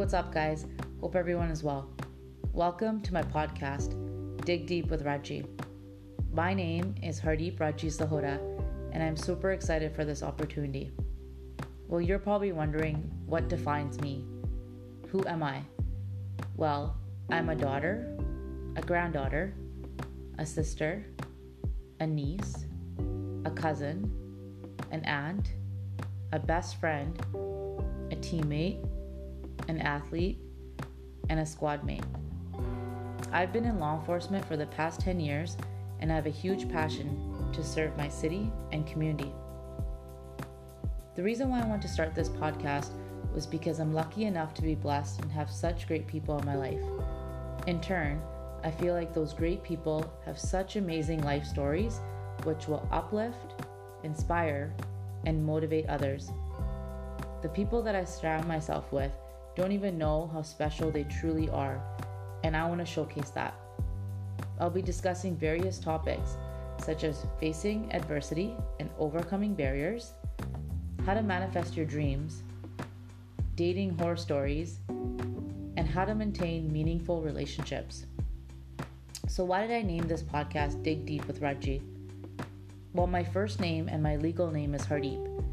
what's up, guys? Hope everyone is well. Welcome to my podcast, Dig Deep with Raji. My name is Hardeep Raji Sahota, and I'm super excited for this opportunity. Well, you're probably wondering what defines me. Who am I? Well, I'm a daughter, a granddaughter, a sister, a niece, a cousin, an aunt, a best friend, a teammate, an athlete, and a squad mate. I've been in law enforcement for the past 10 years and I have a huge passion to serve my city and community. The reason why I want to start this podcast was because I'm lucky enough to be blessed and have such great people in my life. In turn, I feel like those great people have such amazing life stories which will uplift, inspire, and motivate others. The people that I surround myself with don't even know how special they truly are, and I want to showcase that. I'll be discussing various topics such as facing adversity and overcoming barriers, how to manifest your dreams, dating horror stories, and how to maintain meaningful relationships. So, why did I name this podcast Dig Deep with Raji? Well, my first name and my legal name is Hardeep,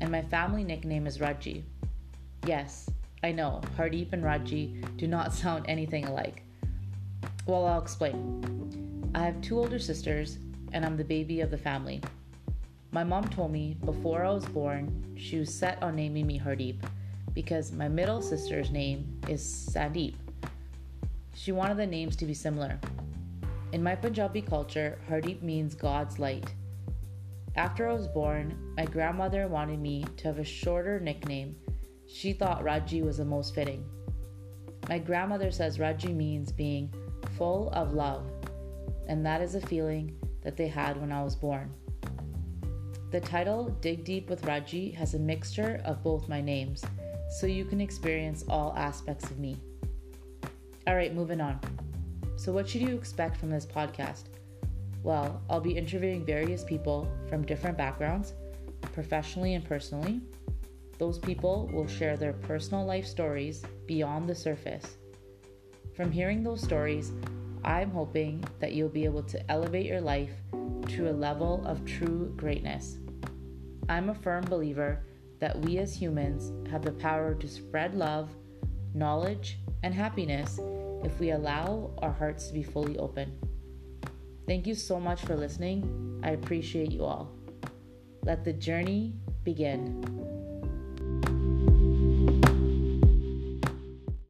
and my family nickname is Raji. Yes, I know, Hardeep and Raji do not sound anything alike. Well, I'll explain. I have two older sisters, and I'm the baby of the family. My mom told me before I was born she was set on naming me Hardeep because my middle sister's name is Sandeep. She wanted the names to be similar. In my Punjabi culture, Hardeep means God's light. After I was born, my grandmother wanted me to have a shorter nickname she thought Raji was the most fitting. My grandmother says Raji means being full of love, and that is a feeling that they had when I was born. The title Dig Deep with Raji has a mixture of both my names, so you can experience all aspects of me. Alright, moving on. So, what should you expect from this podcast? Well, I'll be interviewing various people from different backgrounds, professionally and personally those people will share their personal life stories beyond the surface. From hearing those stories, I'm hoping that you'll be able to elevate your life to a level of true greatness. I'm a firm believer that we as humans have the power to spread love, knowledge, and happiness if we allow our hearts to be fully open. Thank you so much for listening. I appreciate you all. Let the journey begin.